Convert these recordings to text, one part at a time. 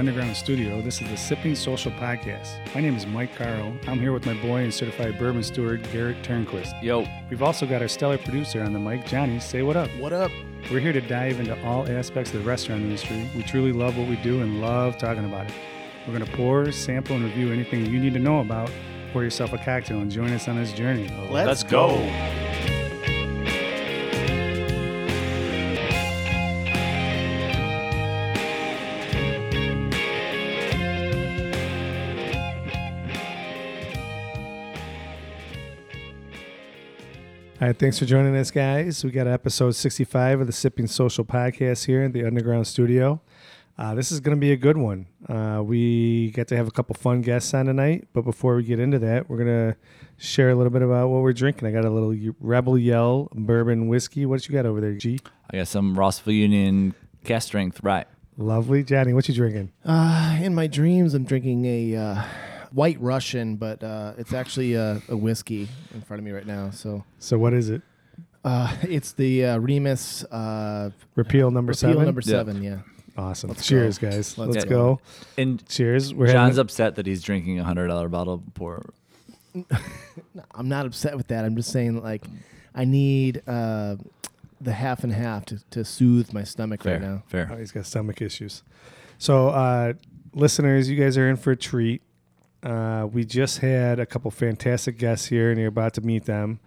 Underground Studio, this is the Sipping Social Podcast. My name is Mike Carl. I'm here with my boy and certified bourbon steward, Garrett Turnquist. Yo, We've also got our stellar producer on the mic, Johnny. Say what up. What up? We're here to dive into all aspects of the restaurant industry. We truly love what we do and love talking about it. We're going to pour, sample, and review anything you need to know about. Pour yourself a cocktail and join us on this journey. Let's, go. All right, thanks for joining us, guys. We got episode 65 of the Sipping Social Podcast here at the Underground Studio. Uh, this is going to be a good one. Uh, we get to have a couple fun guests on tonight, but before we get into that, we're going to share a little bit about what we're drinking. I got a little Rebel Yell bourbon whiskey. What you got over there, G? I got some Rossville Union cast strength, right? Lovely, Johnny. What you drinking? Uh, in my dreams, I'm drinking a uh, White Russian, but uh, it's actually a, a whiskey in front of me right now. So So, what is it? uh, it's the uh, Remus uh, Repeal number Repeal seven. number Yeah. seven. Yeah. awesome. Let's Cheers, go. guys. Let's Let's, go. go. And Cheers. We're John's upset that he's drinking a hundred dollar bottle of pour. I'm not upset with that. I'm just saying like I need uh, the half and half to, to soothe my stomach Fair, right now. Oh, fair. he's got stomach issues. So, uh, listeners, you guys are in for a treat. Uh, we just had a couple fantastic guests here, and you're about to meet them.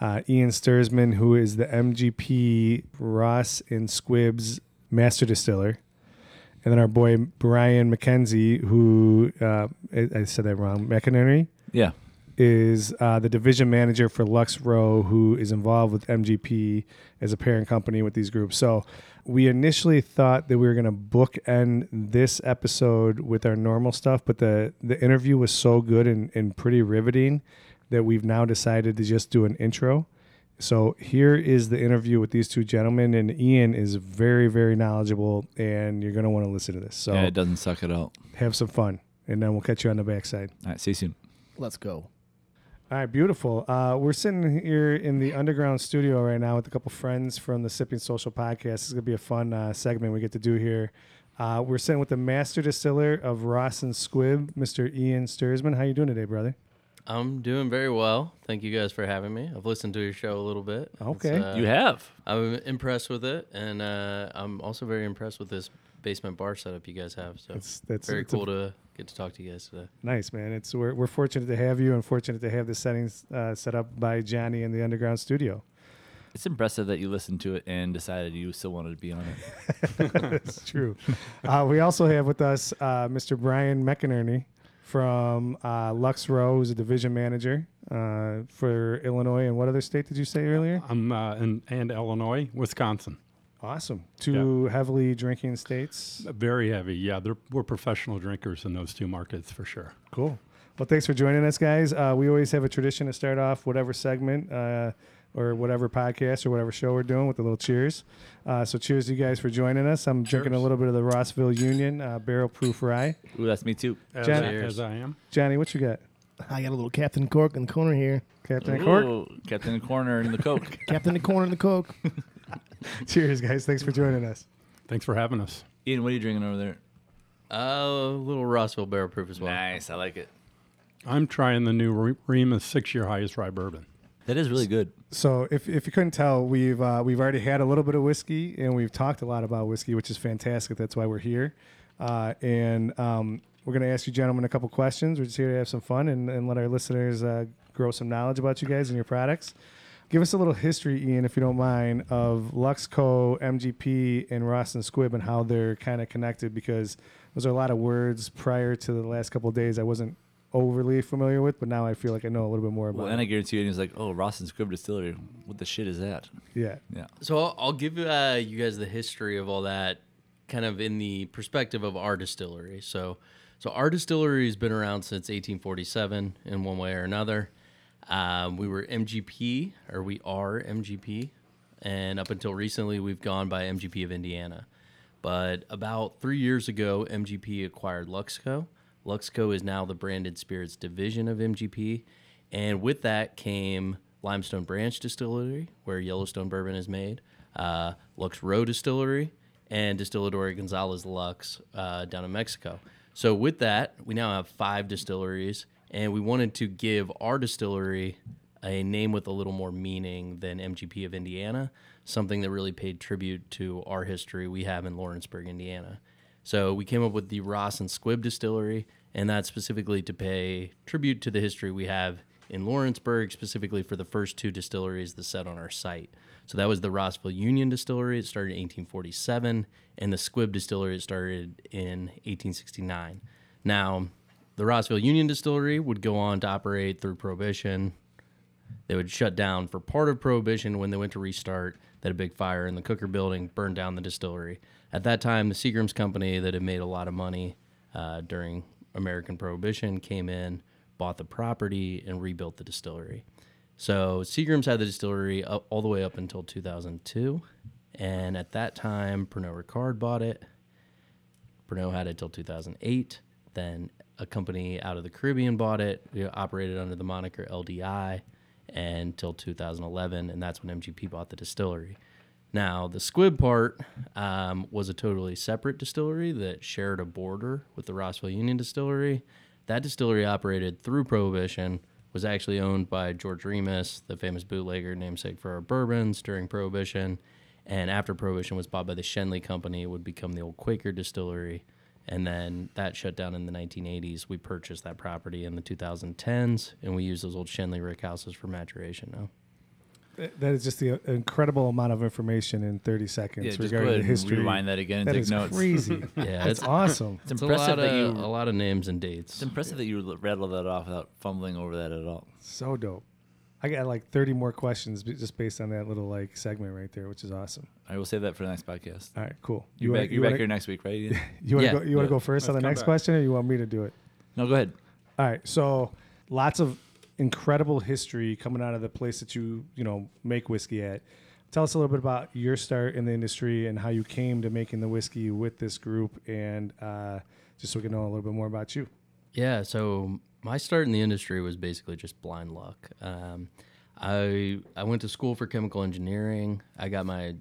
Uh, Ian Stirsman, who is the MGP Ross and Squibbs master distiller. And then our boy Brian McKenzie, who uh, I, I said that wrong, McInerney, Yeah, is uh, the division manager for Lux Row, who is involved with MGP as a parent company with these groups. So we initially thought that we were going to bookend this episode with our normal stuff, but the the interview was so good and, and pretty riveting that we've now decided to just do an intro. So here is the interview with these two gentlemen, and Ian is very, very knowledgeable, and you're going to want to listen to this. So yeah, it doesn't suck at all. have some fun, and then we'll catch you on the backside. All right, see you soon. Let's go. All right, beautiful. Uh, we're sitting here in the underground studio right now with a couple friends from the Sipping Social podcast. This is gonna be a fun uh, segment we get to do here. Uh, we're sitting with the master distiller of Ross and Squibb, Mr. Ian Stirsman. How you doing today, brother? I'm doing very well. Thank you guys for having me. I've listened to your show a little bit. Okay. uh, you have. I'm impressed with it, and uh, I'm also very impressed with this basement bar setup you guys have. So That's that's very it's a- cool to get to talk to you guys today. nice, man. It's we're, we're fortunate to have you, and fortunate to have the settings uh, set up by Johnny in the underground studio. It's impressive that you listened to it and decided you still wanted to be on it. That's true. Uh, we also have with us uh, Mr. Brian McInerney from uh, Lux Row, who's a division manager uh, for Illinois. And what other state did you say earlier? I'm uh, in and Illinois, Wisconsin. Awesome. Two heavily drinking states. Very heavy. Yeah, they're, we're professional drinkers in those two markets for sure. Cool. Well, thanks for joining us, guys. Uh, we always have a tradition to start off whatever segment uh, or whatever podcast or whatever show we're doing with a little cheers. Uh, so, cheers to you guys for joining us. I'm drinking a little bit of the Rossville Union uh, barrel proof rye. Ooh, that's me too. As, Jen- as I am. Johnny, what you got? I got a little Captain Cork in the corner here. Captain Cork? Ooh, Captain Corner in the Coke. Captain the corner in the Coke. Cheers, guys. Thanks for joining us. Thanks for having us. Ian, what are you drinking over there? Uh, a little Rossville barrel proof as well. Nice, I like it. I'm trying the new Re- Remus six year highest rye bourbon. That is really good. So, if, if you couldn't tell, we've uh, we've already had a little bit of whiskey, and we've talked a lot about whiskey, which is fantastic. That's why we're here, uh, and um, we're going to ask you gentlemen a couple questions. We're just here to have some fun and, and let our listeners uh, grow some knowledge about you guys and your products. Give us a little history, Ian, if you don't mind, of Luxco, MGP, and Ross and Squibb, and how they're kind of connected. Because those are a lot of words prior to the last couple of days I wasn't overly familiar with, but now I feel like I know a little bit more about. Well, and I it. guarantee you, he was like, "Oh, Ross and Squibb Distillery. What the shit is that?" Yeah. Yeah. So I'll, I'll give uh, you guys the history of all that, kind of in the perspective of our distillery. So, so our distillery has been around since 1847 in one way or another. Um, we were MGP, or we are MGP, and up until recently, we've gone by MGP of Indiana. But about three years ago, MGP acquired Luxco. Luxco is now the branded spirits division of MGP, and with that came Limestone Branch Distillery, where Yellowstone bourbon is made, uh, Lux Row Distillery, and Destiladora Gonzalez Lux uh, down in Mexico. So with that, we now have five distilleries, and we wanted to give our distillery a name with a little more meaning than MGP of Indiana, something that really paid tribute to our history we have in Lawrenceburg, Indiana. So we came up with the Ross and Squibb Distillery, and that's specifically to pay tribute to the history we have in Lawrenceburg, specifically for the first two distilleries that set on our site. So that was the Rossville Union Distillery. It started in 1847, and the Squibb Distillery it started in 1869. Now, the Rossville Union Distillery would go on to operate through Prohibition. They would shut down for part of Prohibition when they went to restart. They had a big fire in the cooker building, burned down the distillery. At that time, the Seagram's company that had made a lot of money uh, during American Prohibition came in, bought the property, and rebuilt the distillery. So Seagram's had the distillery up, all the way up until 2002, and at that time, Pernod Ricard bought it. Pernod had it till 2008. Then a company out of the Caribbean bought it. We operated under the moniker LDI until 2011, and that's when MGP bought the distillery. Now, the Squibb part um, was a totally separate distillery that shared a border with the Rossville Union Distillery. That distillery operated through Prohibition, was actually owned by George Remus, the famous bootlegger namesake for our bourbons during Prohibition. And after Prohibition was bought by the Schenley Company, it would become the old Quaker Distillery. And then that shut down in the 1980s. We purchased that property in the 2010s, and we use those old Schenley rick houses for maturation now. That that is just the uh, incredible amount of information in 30 seconds Yeah, just go regarding ahead the and history. rewind that again and That take is notes. crazy. Yeah, That's it's, awesome. It's it's a impressive lot that you a lot of names and dates. It's impressive that you rattled that off without fumbling over that at all. So dope. I got like 30 more questions b- just based on that little like segment right there, which is awesome. I will save that for the next podcast. All right, cool. You're back, you're wanna, back here next week, right? Ian? You want to Yeah. go? You want to Yeah. go first on Let's the come next back. question, or you want me to do it? no, go ahead. All right. So lots of incredible history coming out of the place that you you know make whiskey at. Tell us a little bit about your start in the industry and how you came to making the whiskey with this group, and uh, just so we can know a little bit more about you. Yeah, so my start in the industry was basically just blind luck. Um, I I went to school for chemical engineering. I got my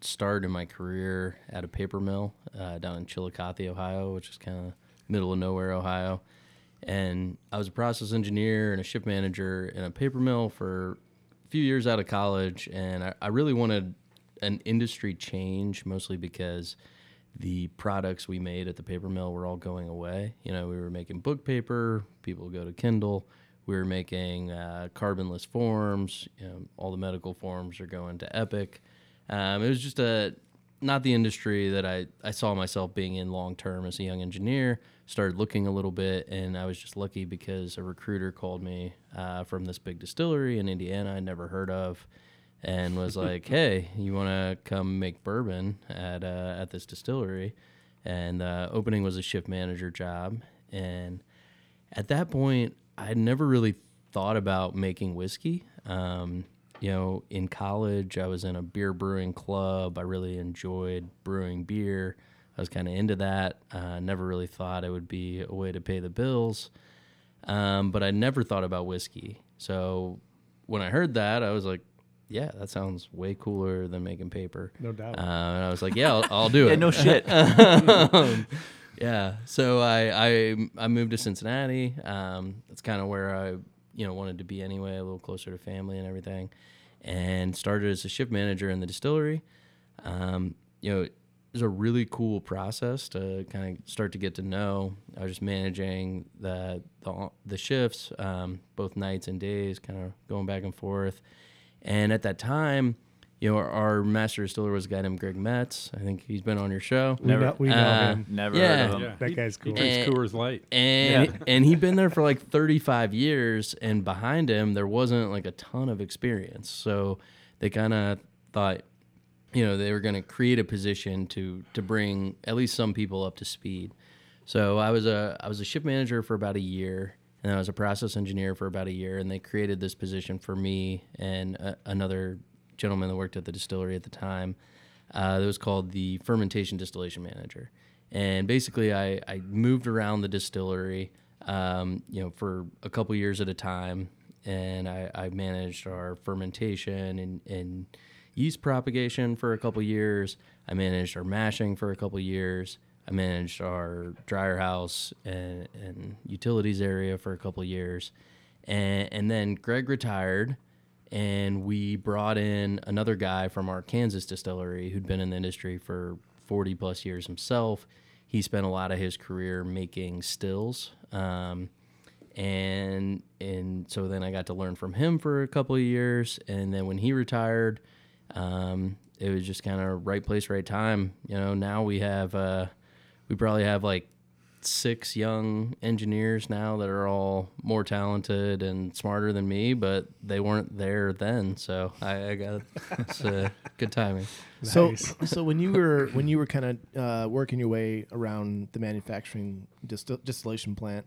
start in my career at a paper mill uh, down in Chillicothe, Ohio, which is kind of middle of nowhere, Ohio. And I was a process engineer and a shift manager in a paper mill for a few years out of college. And I, I really wanted an industry change, mostly because the products we made at the paper mill were all going away. You know, we were making book paper, people go to Kindle. We were making uh, carbonless forms. You know, all the medical forms are going to Epic. Um, it was just a not the industry that I, I saw myself being in long term as a young engineer. Started looking a little bit, and I was just lucky because a recruiter called me uh, from this big distillery in Indiana I'd never heard of, and was like, "Hey, you want to come make bourbon at uh, at this distillery?" And uh, opening was a shift manager job, and at that point, I had never really thought about making whiskey. Um, you know, in college, I was in a beer brewing club. I really enjoyed brewing beer. I was kind of into that. Uh, never really thought it would be a way to pay the bills. Um, but I never thought about whiskey. So when I heard that, I was like, yeah, that sounds way cooler than making paper. No doubt. Uh, and I was like, yeah, I'll, I'll do it. Yeah, no shit. Um, yeah. So I, I I moved to Cincinnati. Um, that's kind of where I you know wanted to be anyway, a little closer to family and everything, and started as a shift manager in the distillery. Um, you know, it was a really cool process to kind of start to get to know. I was just managing the the, the shifts, um, both nights and days, kind of going back and forth. And at that time, you know, our, our master distiller was a guy named Greg Metz. I think he's been on your show. we know, we know uh, him. Never Yeah. heard of him. Yeah, That guy's cool. He drinks And- Coors Light. and Yeah. and he'd been there for like 35 years and behind him there wasn't like a ton of experience so they kind of thought you know they were going to create a position to to bring at least some people up to speed so i was a i was a ship manager for about a year and I was a process engineer for about a year and they created this position for me and a, another gentleman that worked at the distillery at the time. Uh, that was called the fermentation distillation manager. And basically I, I moved around the distillery um, you know for a couple years at a time. And I, I managed our fermentation and, and yeast propagation for a couple years. I managed our mashing for a couple years. I managed our dryer house and, and utilities area for a couple years. And, and then Greg retired, and we brought in another guy from our Kansas distillery who'd been in the industry for 40 plus years himself. He spent a lot of his career making stills. Um, and and so then I got to learn from him for a couple of years, and then when he retired, um, it was just kind of right place, right time. You know, now we have uh, we probably have like six young engineers now that are all more talented and smarter than me, but they weren't there then, so I, I got it's uh, good timing. So, Nice. so when you were when you were kind of uh, working your way around the manufacturing distil- distillation plant,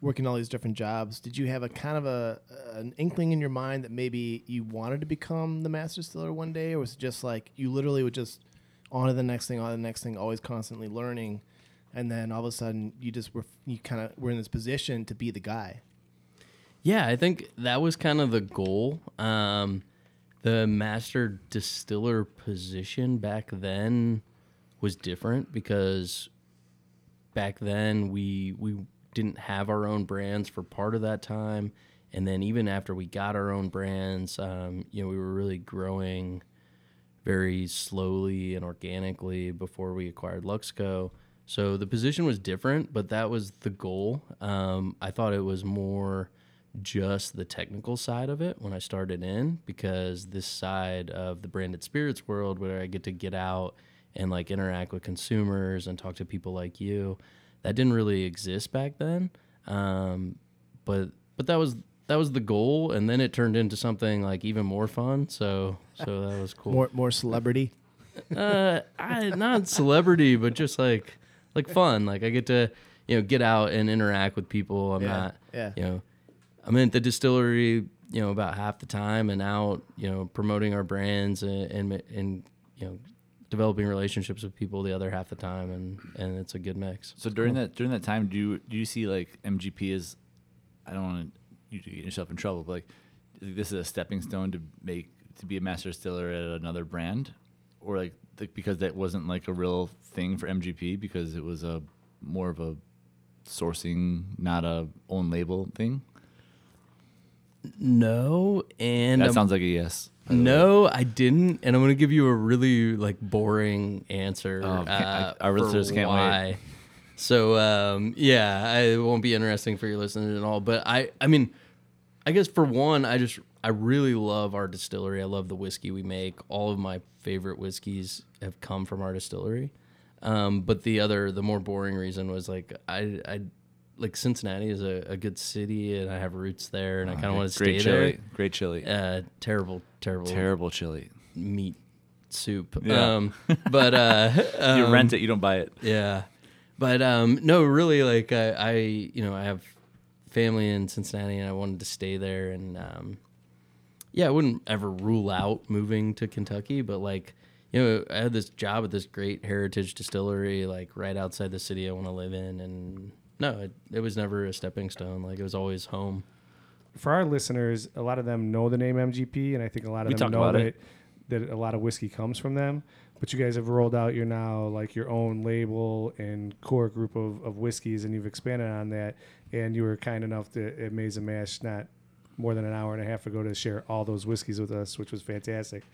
working all these different jobs, did you have a kind of a an inkling in your mind that maybe you wanted to become the master distiller one day, or was it just like you literally would just on to the next thing, on to the next thing, always constantly learning, and then all of a sudden you just were you kind of were in this position to be the guy? Yeah, I think that was kind of the goal. Um, the master distiller position back then was different because back then we we didn't have our own brands for part of that time, and then even after we got our own brands, um, you know, we were really growing very slowly and organically before we acquired Luxco. So the position was different, but that was the goal. Um, I thought it was more just the technical side of it when I started in because this side of the branded spirits world where I get to get out and like interact with consumers and talk to people like you, that didn't really exist back then. Um, but but that was that was the goal, and then it turned into something like even more fun. So so that was cool More more celebrity. uh, I not celebrity, but just like like fun. Like I get to you know get out and interact with people. I'm Yeah, not yeah. you know I'm in the distillery you know about half the time and out you know promoting our brands and and, and you know developing relationships with people the other half the time and and it's a good mix. So during that during that time, do you do you see like MGP as I don't want you get yourself in trouble, but like this is a stepping stone to make to be a master distiller at another brand, or like, like because that wasn't like a real thing for MGP because it was a more of a sourcing, not a own label thing. No, and that I'm- sounds like a yes. the. No, I didn't, and I'm gonna give you a really like boring answer. Oh, uh, I- our listeners can't wait. why. So um, yeah, I, it won't be interesting for your listeners at all. But I, I mean, I guess for one, I just I really love our distillery. I love the whiskey we make. All of my favorite whiskeys have come from our distillery. Um, but the other, the more boring reason was like I, I like Cincinnati is a, a good city, and I have roots there, and I kind of want to stay chili, there. great chili, Uh, terrible, terrible, terrible chili. meat soup. Yeah. Um, but uh, you um, rent it, you don't buy it. Yeah, but um, no, really, like I, I, you know, I have family in Cincinnati, and I wanted to stay there, and um, yeah, I wouldn't ever rule out moving to Kentucky, but like. You know, I had this job at this great heritage distillery, like right outside the city I want to live in, and no, it, it was never a stepping stone. Like it was always home. for our listeners, a lot of them know the name MGP, and I think a lot of We them know that it. that a lot of whiskey comes from them. But you guys have rolled out your now like your own label and core group of, of whiskeys, and you've expanded on that. And you were kind enough to at Maze and Mash not more than an hour and a half ago to share all those whiskeys with us, which was fantastic.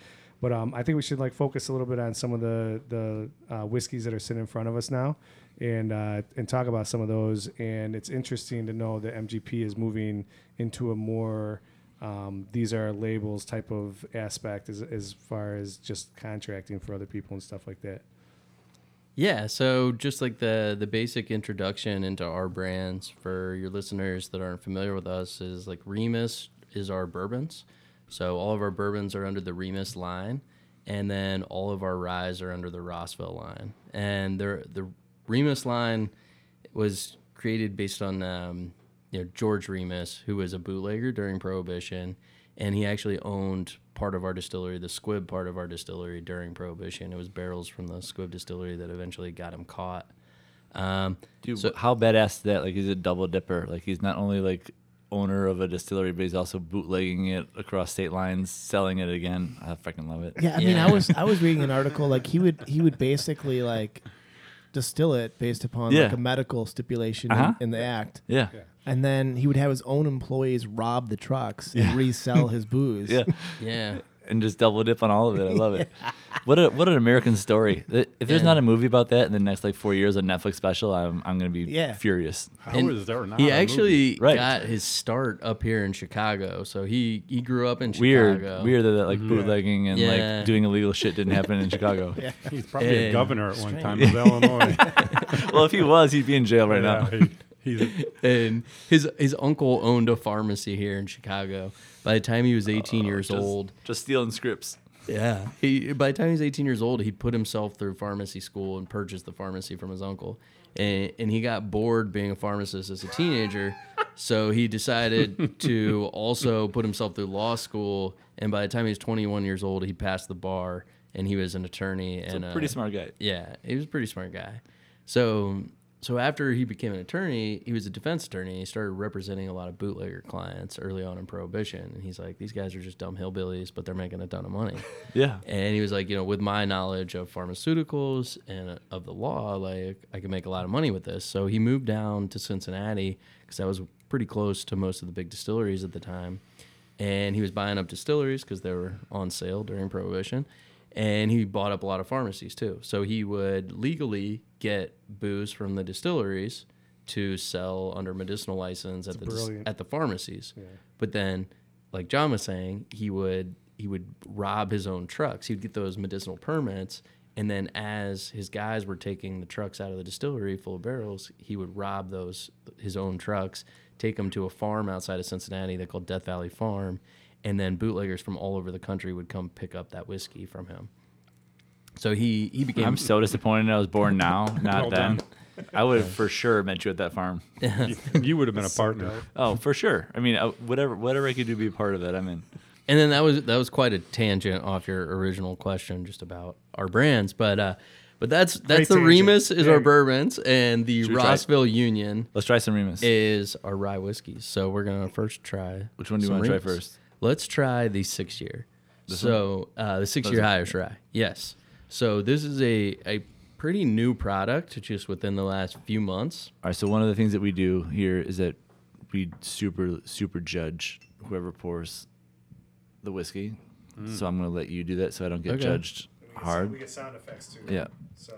But um, I think we should like focus a little bit on some of the the uh, whiskeys that are sitting in front of us now, and uh, and talk about some of those. And it's interesting to know that MGP is moving into a more um, these are labels type of aspect as as far as just contracting for other people and stuff like that. Yeah, so just like the the basic introduction into our brands for your listeners that aren't familiar with us is like Remus is our bourbons. So all of our bourbons are under the Remus line, and then all of our ryes are under the Rossville line. And the the Remus line was created based on um, you know George Remus, who was a bootlegger during Prohibition, and he actually owned part of our distillery, the Squibb part of our distillery during Prohibition. It was barrels from the Squibb distillery that eventually got him caught. Um, Dude, So- how badass is that? Like he's a double dipper. Like he's not only like owner of a distillery, but he's also bootlegging it across state lines, selling it again. I freaking love it. Yeah, I mean, I was I was reading an article like he would he would basically like distill it based upon like a medical stipulation Uh-huh. in, in the act, Yeah. and then he would have his own employees rob the trucks Yeah. and resell his booze. Yeah. Yeah. And just double dip on all of it. I love it. What a what an American story. If there's Yeah. not a movie about that in the next like four years, a Netflix special, I'm I'm gonna be Yeah. furious. How And is there not He a actually Right. got his start up here in Chicago. So he he grew up in Weird, Chicago. weird that like mm-hmm. bootlegging and Yeah. like doing illegal shit didn't happen in Chicago. movie? He's probably a governor at one time of Illinois. well, if he was, he'd be in jail right Yeah, now. he- he's and his his uncle owned a pharmacy here in Chicago. By the time he was 18 years Oh, Just- old, just stealing scripts. yeah, he by the time he was 18 years old, he put himself through pharmacy school and purchased the pharmacy from his uncle. And, and he got bored being a pharmacist as a teenager, so he decided to also put himself through law school. And by the time he was 21 years old, he passed the bar, and he was an attorney and a Pretty uh, smart guy. yeah, he was a pretty smart guy. So so after he became an attorney, he was a defense attorney. He started representing a lot of bootlegger clients early on in Prohibition, and he's like, these guys are just dumb hillbillies, but they're making a ton of money. Yeah. And he was like, you know, with my knowledge of pharmaceuticals and uh, of the law, like I can make a lot of money with this. So he moved down to Cincinnati because that was pretty close to most of the big distilleries at the time. And he was buying up distilleries because they were on sale during Prohibition. And he bought up a lot of pharmacies too. So he would legally get booze from the distilleries to sell under medicinal license at the dis- at the pharmacies. But then, like John was saying, he would he would rob his own trucks. He'd get those medicinal permits, and then as his guys were taking the trucks out of the distillery full of barrels, he would rob those his own trucks, take them to a farm outside of Cincinnati they called Death Valley Farm, and then bootleggers from all over the country would come pick up that whiskey from him. So he he became I'm so disappointed I was born now, not Well then. I would have for sure met you at that farm. you, you would have been a partner. Oh, for sure. I mean, uh, whatever whatever I could do to be a part of it, I'm in. And then that was that was quite a tangent off your original question just about our brands, but uh, but that's that's the tangent. Remus is Yeah. our bourbons, and the Should try? Rossville Union Let's try some Remus. is our rye whiskeys. So we're gonna first try. Which one do you wanna try first? Let's try the six year. so uh, the six year one? Irish rye. Yes. So this is a a pretty new product, just within the last few months. All right. So one of the things that we do here is that we super super judge whoever pours the whiskey. So I'm gonna let you do that, so I don't get Okay. judged hard. We get sound effects too. Yeah. So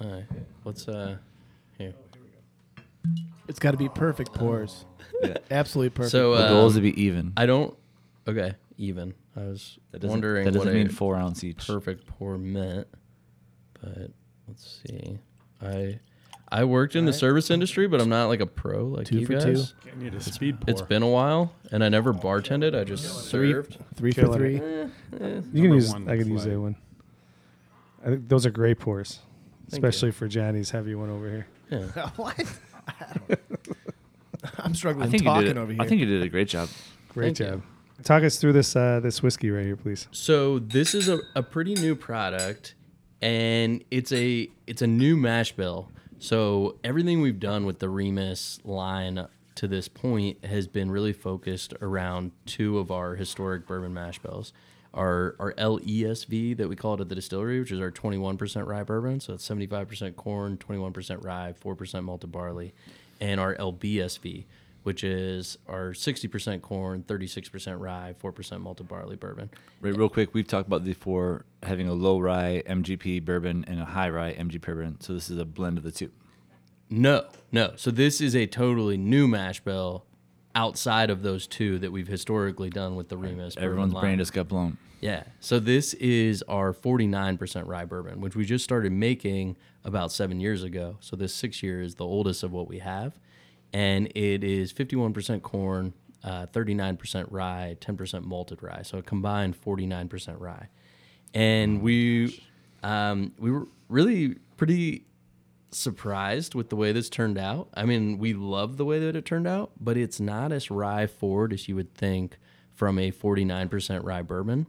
All right. Let's uh here. It's got to be perfect pours. Yeah. Absolutely perfect. So The uh, goal is to be even. I don't. Okay, even. I was That doesn't, wondering that doesn't what mean a four ounce each. perfect pour meant, but let's see. I I worked in the service industry, but I'm not like a pro like Two you for guys. two. You need a speed pour. It's been a while, and I never bartended. I just three, served. three for Killing three. You can use. one I could use like- that one. I think those are great pours, Thank you. especially for Johnny's heavy one over here. Yeah. what? I'm struggling I think you talking did. over here. I think you did a great job. Great Thank you. job. Talk us through this uh, this whiskey right here, please. So this is a, a pretty new product, and it's a it's a new mash bill. So everything we've done with the Remus line to this point has been really focused around two of our historic bourbon mash bills. Our our LESV that we call it at the distillery, which is our 21% rye bourbon. So it's 75% corn, 21% rye, 4% malted barley, and our LBSV, which is our 60% corn, 36% rye, 4% malted barley bourbon. Right, real quick, we've talked about before having a low rye MGP bourbon and a high rye MGP bourbon. So this is a blend of the two. No, no. So this is a totally new mash bill outside of those two that we've historically done with the Remus. Everyone's brain just got blown. Yeah. So this is our 49% rye bourbon, which we just started making about seven years ago. So this six year is the oldest of what we have. And it is 51% corn, uh, 39% rye, 10% malted rye. So a combined 49% rye. And we, um, we were really pretty surprised with the way this turned out. I mean, we love the way that it turned out, but it's not as rye forward as you would think from a 49% rye bourbon.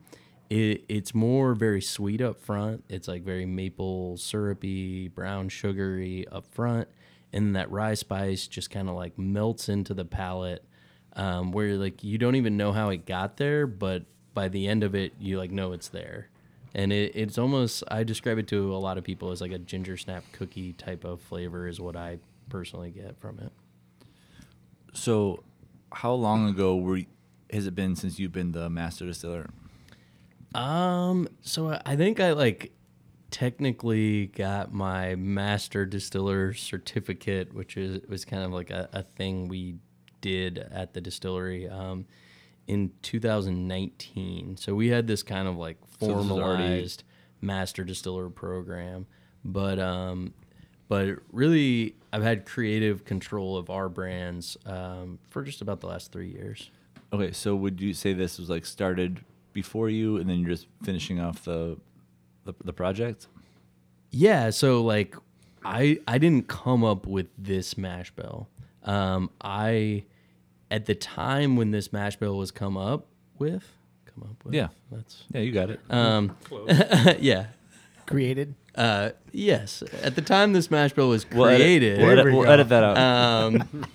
It, it's more very sweet up front. It's like very maple syrupy, brown sugary up front. And that rye spice just kind of like melts into the palate um, where like you don't even know how it got there, but by the end of it, you like know it's there. And it, it's almost I describe it to a lot of people as like a ginger snap cookie type of flavor is what I personally get from it. So, how long ago were y- has it been since you've been the master distiller? Um, so I- I think I like technically got my master distiller certificate, which is was kind of like a, a thing we did at the distillery um, in 2019. So we had this kind of like So formalized master distiller program, but um, but really I've had creative control of our brands um, for just about the last three years. Okay, so would you say this was like started before you, and then you're just finishing off the the, the project? Yeah, so like I I didn't come up with this mash bill. Um I at the time when this mash bill was come up with come up with Yeah. that's Yeah, you got it. um yeah. Created. Uh yes. At the time this mash bill was We'll edit- created. We'll, edit, we we'll edit that out. um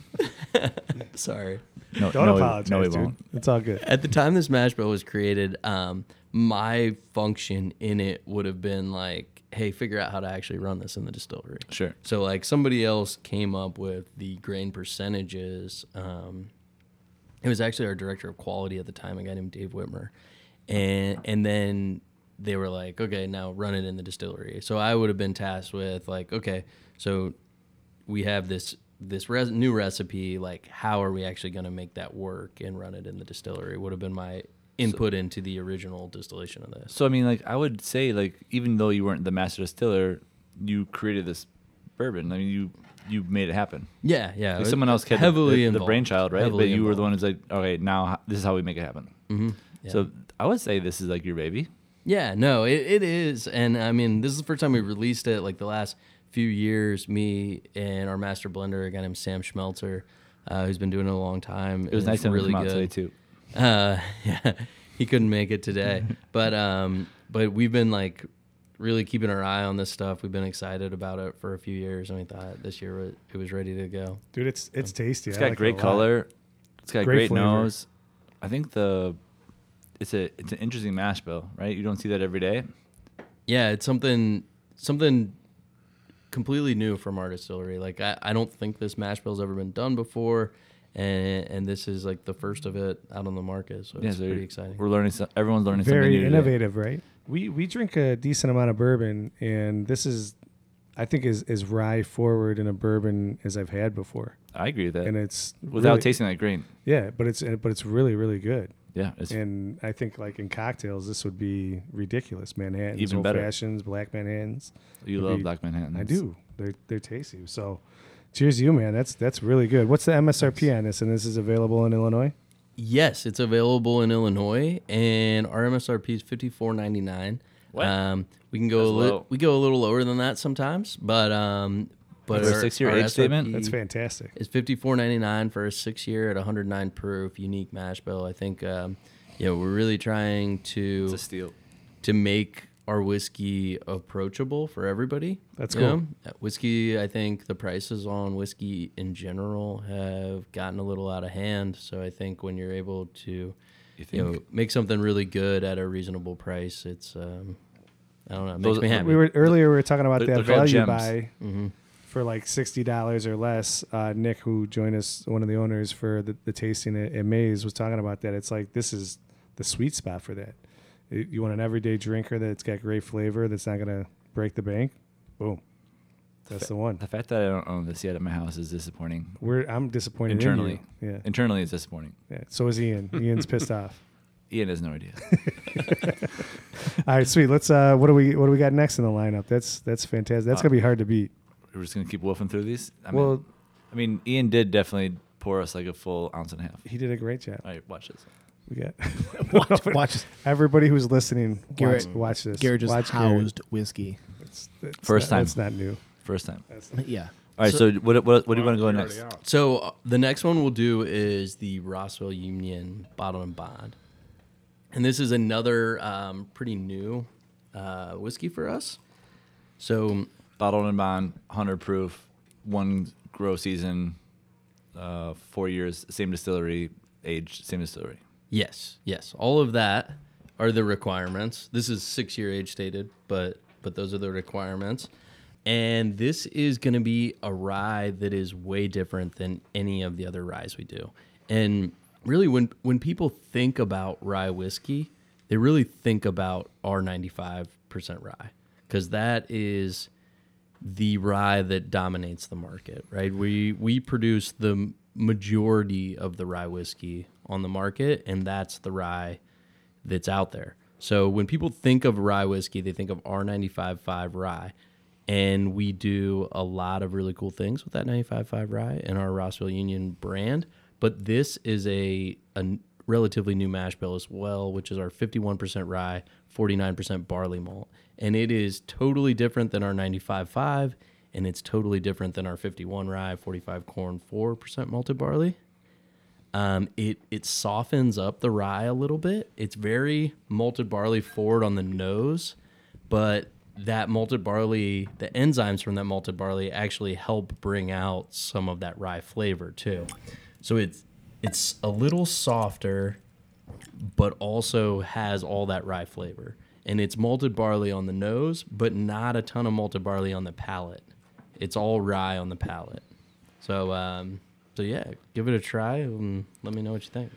sorry. no, Don't no, apologize, no, we dude. won't. It's all good. At the time this mash bill was created, um, my function in it would have been like, hey, figure out how to actually run this in the distillery. Sure. So like somebody else came up with the grain percentages. Um, it was actually our director of quality at the time, a guy named Dave Whitmer, and and then they were like, okay, now run it in the distillery. So I would have been tasked with like, okay, so we have this this res- new recipe. Like, how are we actually going to make that work and run it in the distillery? Would have been my input into the original distillation of this. So I mean, like I would say, like even though you weren't the master distiller, you created this bourbon. I mean, you you made it happen. Yeah, yeah. Like someone else had heavily the, the, the brainchild, right? Heavily but you were the one who's like, okay, now this is how we make it happen. Mhm, yeah. So I would say this is like your baby. Yeah, no, it, it is. And I mean, this is the first time we released it. Like the last few years, me and our master blender, a guy named Sam Schmelzer, uh, who's been doing it a long time. It was nice to really come out good. today too. Uh, yeah, he couldn't make it today, but um, but we've been like really keeping our eye on this stuff. We've been excited about it for a few years, and we thought this year it it was ready to go. Dude, it's it's tasty. It's got like great a lot. color. It's got Great great, nose. I think the it's a it's an interesting mash bill, right? You don't see that every day. Yeah, it's something something completely new from our distillery. Like I, I don't think this mash bill's ever been done before, and and this is like the first of it out on the market. So Yeah, it's so pretty exciting. We're learning. So, everyone's learning something Very new. today. innovative, right? We we drink a decent amount of bourbon, and this is, I think, is as rye forward in a bourbon as I've had before, I agree with that. and it's Without really- tasting that grain. Yeah, but it's but it's really really good. Yeah, And I think like in cocktails, this would be ridiculous. Manhattan, Even old better. fashions, black Manhattans. you love be- Black Manhattan. I do. They're they're tasty. So, cheers to you, man. That's that's really good. What's the MSRP on this? And this is available in Illinois. Yes, it's available in Illinois, and our MSRP is fifty four ninety nine. What? Um, we can go That's a li- low. we go a little lower than that sometimes, but um, but For a our- six-year our age statement? SRP That's fantastic. It's fifty four ninety nine for a six year at one hundred nine proof unique mash bill. I think um, you know we're really trying to It's a steal. to make our whiskey approachable for everybody. That's cool. know? Uh, Whiskey, I think the prices on whiskey in general have gotten a little out of hand. So I think when you're able to, You you know, make something really good at a reasonable price, it's um, I don't know, it Those- makes me happy. We were earlier. We were talking about They're- that they're value gems. buy hmm for like sixty dollars or less. Uh, Nick, who joined us, one of the owners for the, the tasting at, at Maze, was talking about that. It's like this is the sweet spot for that. You want an everyday drinker that's got great flavor, that's not gonna break the bank. Boom, that's the one. The fact that I don't own this yet at my house is disappointing. We're I'm disappointed Internally. In. Yeah, Internally, it's disappointing. yeah. So is Ian. Ian's pissed off. Ian has no idea. All right, sweet. Let's. Uh, what do we What do we got next in the lineup? That's that's fantastic. That's Uh, gonna be hard to beat. We're just gonna keep wolfing through these. I well, mean, I mean, Ian did definitely pour us like a full ounce and a half. he did a great job. All right, watch this. We got Watch, watch this. everybody who's listening. Watch, Garrett- watch this. Garrett just watch Garrett. housed whiskey. It's, it's First not, time. That's not new. First time. Yeah. All right, so, what, what, what do you want to go next? out. So uh, the next one we'll do is the Rossville Union Bottled in Bond, and this is another um, pretty new uh, whiskey for us. So Bottled in bond, hundred proof, one grow season, uh, four years, same distillery. aged, same distillery. Yes, yes. All of that are the requirements. This is six year age stated, but but those are the requirements. And this is going to be a rye that is way different than any of the other ryes we do. And really, when when people think about rye whiskey, they really think about our ninety five percent rye because that is the rye that dominates the market, right? We we produce the majority of the rye whiskey on the market, and that's the rye that's out there. So when people think of rye whiskey, they think of R95.5 rye. And we do a lot of really cool things with that 95.5 rye in our Rossville Union brand. But this is a, a relatively new mash bill as well, which is our 51% rye, 49% barley malt. And it is totally different than our 95.5, and it's totally different than our 51 rye, 45 corn, 4% malted barley. Um, it it softens up the rye a little bit. It's very malted barley forward on the nose, but that malted barley, the enzymes from that malted barley actually help bring out some of that rye flavor too. So it's it's a little softer, but also has all that rye flavor. And it's malted barley on the nose, but not a ton of malted barley on the palate. It's all rye on the palate. So um, so yeah, give it a try and let me know what you think.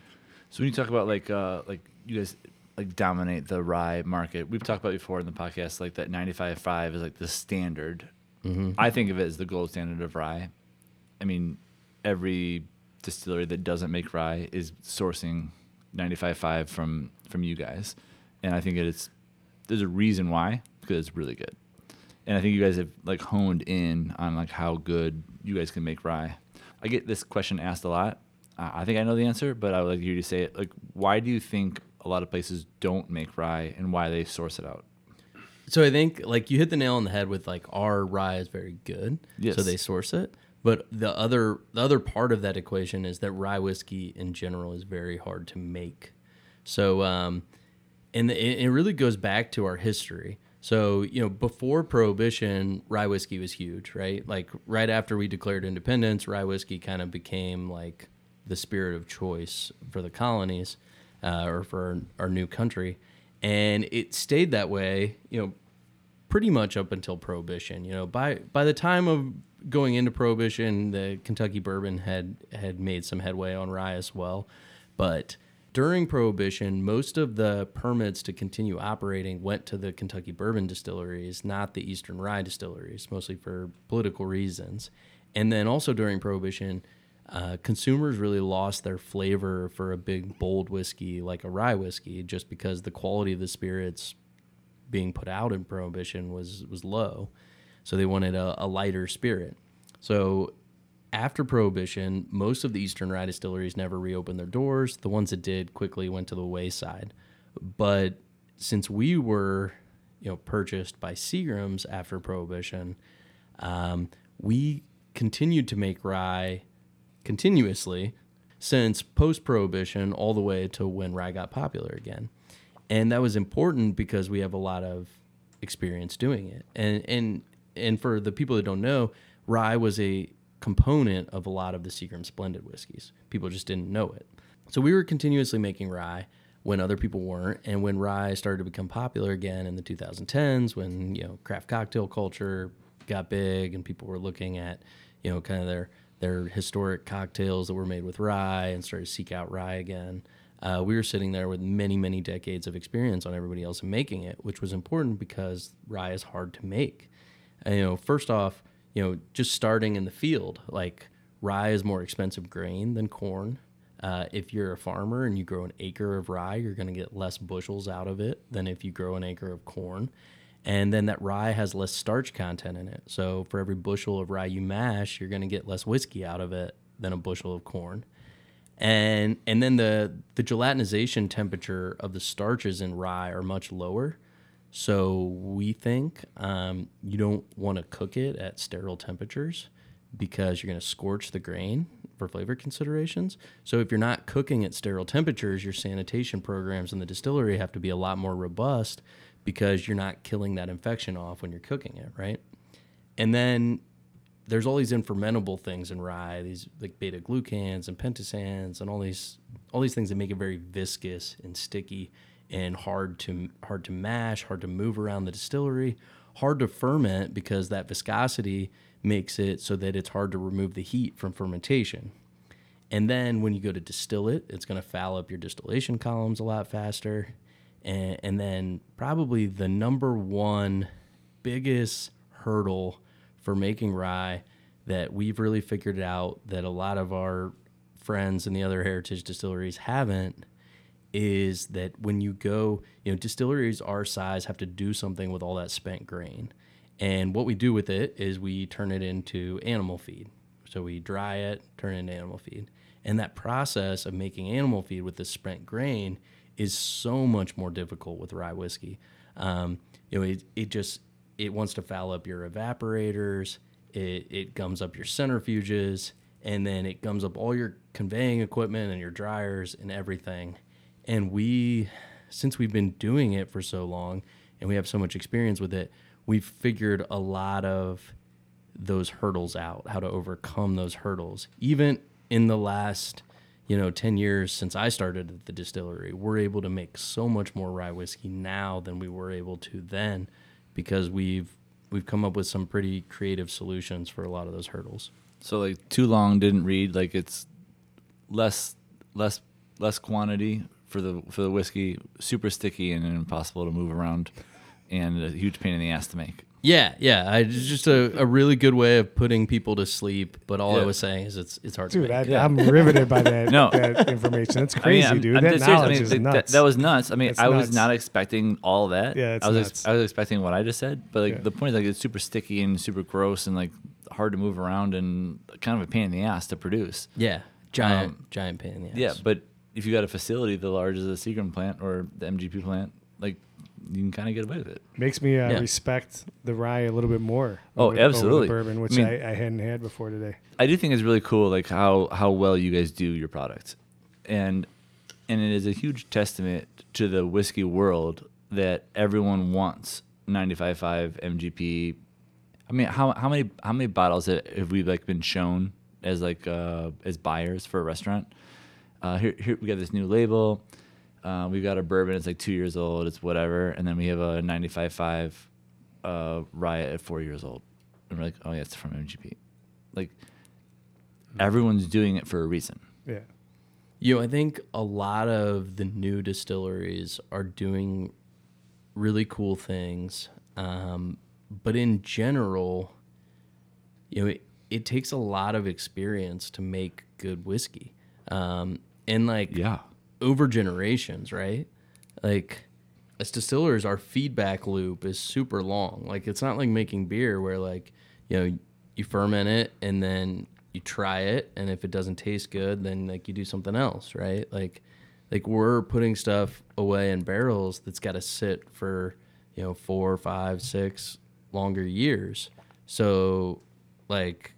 So when you talk about like uh like you guys like dominate the rye market, we've talked about before in the podcast like that 95.5 is like the standard. I think of it as the gold standard of rye. I mean, every distillery that doesn't make rye is sourcing 95.5 from from you guys, and I think it is there's a reason why because it's really good, and I think you guys have like honed in on like how good you guys can make rye. I get this question asked a lot. Uh, I think I know the answer, but I would like you to say it. Like, why do you think a lot of places don't make rye, and why they source it out? So I think like you hit the nail on the head with like our rye is very good, Yes. so they source it. But the other the other part of that equation is that rye whiskey in general is very hard to make. So um, and it, it really goes back to our history. So you know, before Prohibition, rye whiskey was huge, right? Like right after we declared independence, rye whiskey kind of became like the spirit of choice for the colonies uh, or for our, our new country, and it stayed that way. You know, pretty much up until prohibition you know by by the time of going into prohibition the kentucky bourbon had had made some headway on rye as well but during prohibition most of the permits to continue operating went to the kentucky bourbon distilleries not the eastern rye distilleries mostly for political reasons. And then also during prohibition uh, consumers really lost their flavor for a big bold whiskey like a rye whiskey just because the quality of the spirits being put out in prohibition was was low. So they wanted a, a lighter spirit. So after prohibition most of the eastern rye distilleries never reopened their doors. The ones that did quickly went to the wayside. But since we were you know purchased by seagrams after prohibition um, we continued to make rye continuously since post prohibition all the way to when rye got popular again. And that was important because we have a lot of experience doing it. And and and for the people that don't know rye was a component of a lot of the seagram Splendid whiskeys. People just didn't know it. So we were continuously making rye when other people weren't and when rye started to become popular again in the 2010s when you know craft cocktail culture got big and people were looking at you know kind of their their historic cocktails that were made with rye and started to seek out rye again. Uh, we were sitting there with many many decades of experience on everybody else making it which was important because rye is hard to make. And, you know first off you know just starting in the field like rye is more expensive grain than corn uh, if you're a farmer and you grow an acre of rye, you're going to get less bushels out of it than if you grow an acre of corn. And then that rye has less starch content in it. So for every bushel of rye you mash, you're going to get less whiskey out of it than a bushel of corn. And and then the the gelatinization temperature of the starches in rye are much lower. So we think um, you don't want to cook it at sterile temperatures because you're going to scorch the grain for flavor considerations. So if you're not cooking at sterile temperatures, your sanitation programs in the distillery have to be a lot more robust because you're not killing that infection off when you're cooking it, right? And then there's all these infermentable things in rye, these like beta glucans and pentosans and all these all these things that make it very viscous and sticky and hard to hard to mash, hard to move around the distillery, hard to ferment because that viscosity makes it so that it's hard to remove the heat from fermentation. And then when you go to distill it, it's going to foul up your distillation columns a lot faster. And, and then probably the number one biggest hurdle for making rye that we've really figured out that a lot of our friends in the other heritage distilleries haven't is that when you go, you know, distilleries our size have to do something with all that spent grain. And what we do with it is we turn it into animal feed. So we dry it, turn it into animal feed. And that process of making animal feed with the spent grain is so much more difficult with rye whiskey. Um, you know, it, it just it wants to foul up your evaporators. It, it gums up your centrifuges, and then it gums up all your conveying equipment and your dryers and everything. And we, since we've been doing it for so long, and we have so much experience with it, we've figured a lot of those hurdles out, how to overcome those hurdles. Even in the last, you know, 10 years since I started at the distillery, we're able to make so much more rye whiskey now than we were able to then because we've we've come up with some pretty creative solutions for a lot of those hurdles. So like too long didn't read like it's less less less quantity for the for the whiskey, super sticky and impossible to move around, and a huge pain in the ass to make. Yeah, yeah. I, it's just a, a really good way of putting people to sleep. But all I was saying is it's it's hard Dude, to I, make. Yeah. I'm riveted by that, No. that information. That's I mean, crazy, I'm- dude. I'm that dead serious. I mean, is th- nuts. That, that was nuts. I mean, That's I was nuts. not expecting all that. Yeah, it's I was nuts. I was expecting what I just said, but like Yeah. the point is like it's super sticky and super gross and like hard to move around and kind of a pain in the ass to produce. Yeah, giant Um, giant pain in the ass. Yeah, but if you got a facility the large as the Seagram plant or the MGP plant, like you can kind of get away with it. Makes me uh, Yeah. respect the rye a little bit more. Oh, over- the absolutely. bourbon, which I mean- I, I hadn't had before today. I do think it's really cool, like how how well you guys do your product, and and it is a huge testament to the whiskey world that everyone wants 95.5 MGP. I mean, how how many how many bottles have have we like been shown as like uh, as buyers for a restaurant? Uh, here here we got this new label. Uh, we've got a bourbon. It's like two years old. It's whatever, and then we have a 95.5 uh, rye at four years old, and we're like, oh yeah, it's from MGP. Like everyone's doing it for a reason. Yeah. You know, I think a lot of the new distilleries are doing really cool things. Um, but in general, you know, it, it takes a lot of experience to make good whiskey. Um, and like Yeah. over generations, right? Like as distillers, our feedback loop is super long. Like it's not like making beer where like, you know, you ferment it and then you try it and if it doesn't taste good, then like you do something else, right? Like like we're putting stuff away in barrels that's gotta sit for, you know, four, five, six longer years. So like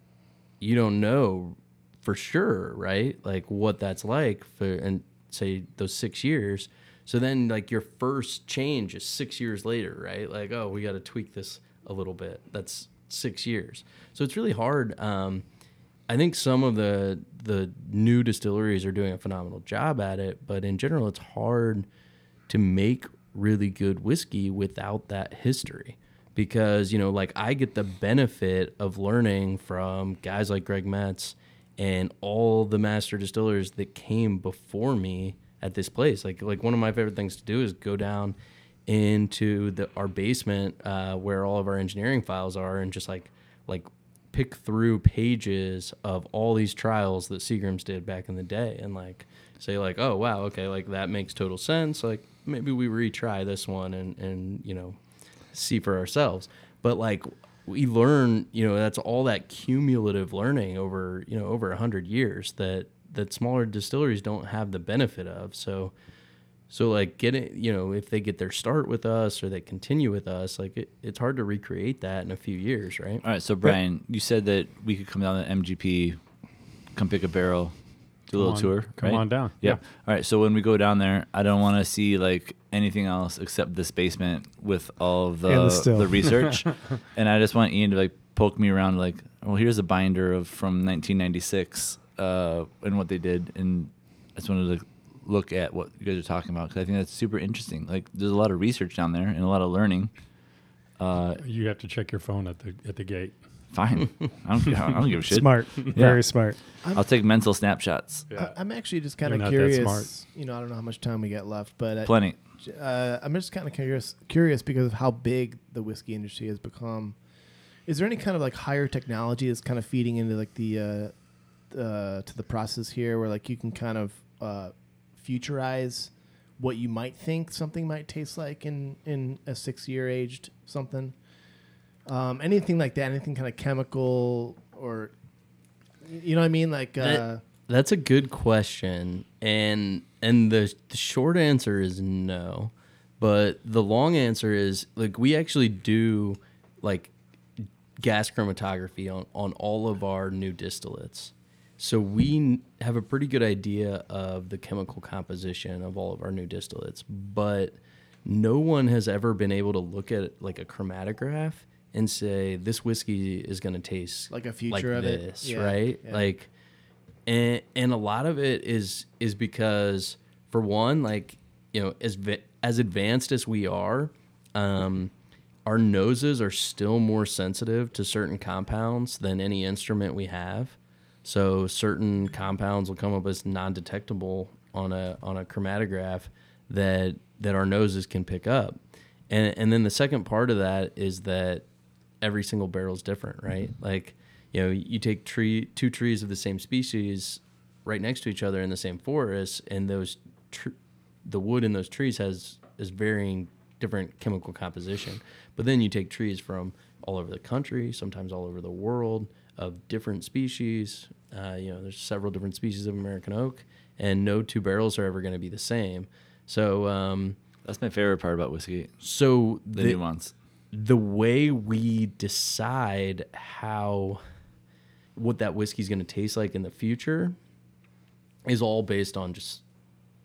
you don't know for sure, right? Like what that's like for and say those six years. So then like your first change is six years later, right? Like, oh, we got to tweak this a little bit. That's six years. So it's really hard. Um, I think some of the the new distilleries are doing a phenomenal job at it, but in general, it's hard to make really good whiskey without that history because you know like i get the benefit of learning from guys like greg metz and all the master distillers that came before me at this place. Like like one of my favorite things to do is go down into the our basement uh, where all of our engineering files are and just like like pick through pages of all these trials that Seagrams did back in the day and like say like oh wow okay like that makes total sense. Like maybe we retry this one and and you know see for ourselves. But like we learn you know that's all that cumulative learning over you know over a hundred years that that smaller distilleries don't have the benefit of. So so like getting you know if they get their start with us or they continue with us like it, it's hard to recreate that in a few years right? All right, so Brian, you said that we could come down to MGP, come pick a barrel, do a little on- tour. come right? on down, Yeah. yeah. All right. So when we go down there, I don't want to see like anything else except this basement with all of the the the research, and I just want Ian to like poke me around like, well, here's a binder of from 1996 uh, and what they did, and I just wanted to look at what you guys are talking about because I think that's super interesting. Like, there's a lot of research down there and a lot of learning. Uh, You have to check your phone at the at the gate. Fine, I don't, I don't give a shit. Smart, very smart. I'll take mental snapshots. I, I'm actually just kind You're of that curious. smart. You know, I don't know how much time we got left, but uh, Plenty. uh, I'm just kind of curious, curious because of how big the whiskey industry has become. Is there any kind of like higher technology that's kind of feeding into like the uh, uh, to the process here, where like you can kind of uh, futurize what you might think something might taste like in in a six year aged something? Um, anything like that? Anything kind of chemical or you know what I mean? Like uh, That- That's a good question, and and the the short answer is no, but the long answer is like we actually do like gas chromatography on on all of our new distillates, so we have a pretty good idea of the chemical composition of all of our new distillates, but no one has ever been able to look at like a chromatograph and say this whiskey is going to taste Like a future of it. this, Yeah, right? yeah. Like and and a lot of it is is because for one like you know as as advanced as we are um our noses are still more sensitive to certain compounds than any instrument we have so certain compounds will come up as non-detectable on a on a chromatograph that that our noses can pick up and and then the second part of that is that every single barrel is different, right? Like, you know, you take tree two trees of the same species right next to each other in the same forest, and those tr- the wood in those trees has is varying different chemical composition. But then you take trees from all over the country, sometimes all over the world, of different species. Uh, you know, there's several different species of American oak, and no two barrels are ever going to be the same. So, um, That's my favorite part about whiskey, so the, the, nuance. The way we decide how what that whiskey's going to taste like in the future is all based on just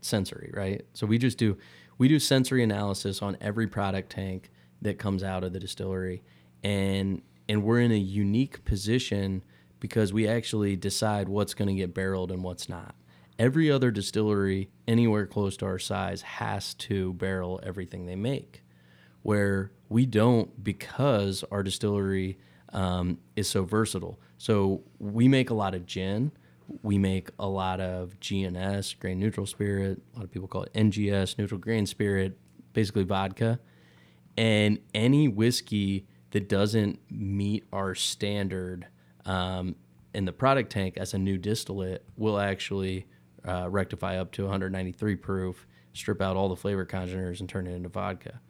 sensory, right? So we just do we do sensory analysis on every product tank that comes out of the distillery and and we're in a unique position because we actually decide what's going to get barreled and what's not. Every other distillery anywhere close to our size has to barrel everything they make where we don't because our distillery um, is so versatile. So we make a lot of gin, we make a lot of GNS, grain neutral spirit. A lot of people call it NGS, neutral grain spirit, basically vodka. And any whiskey that doesn't meet our standard um, in the product tank as a new distillate will actually uh, rectify up to 193 proof, strip out all the flavor congeners, and turn it into vodka.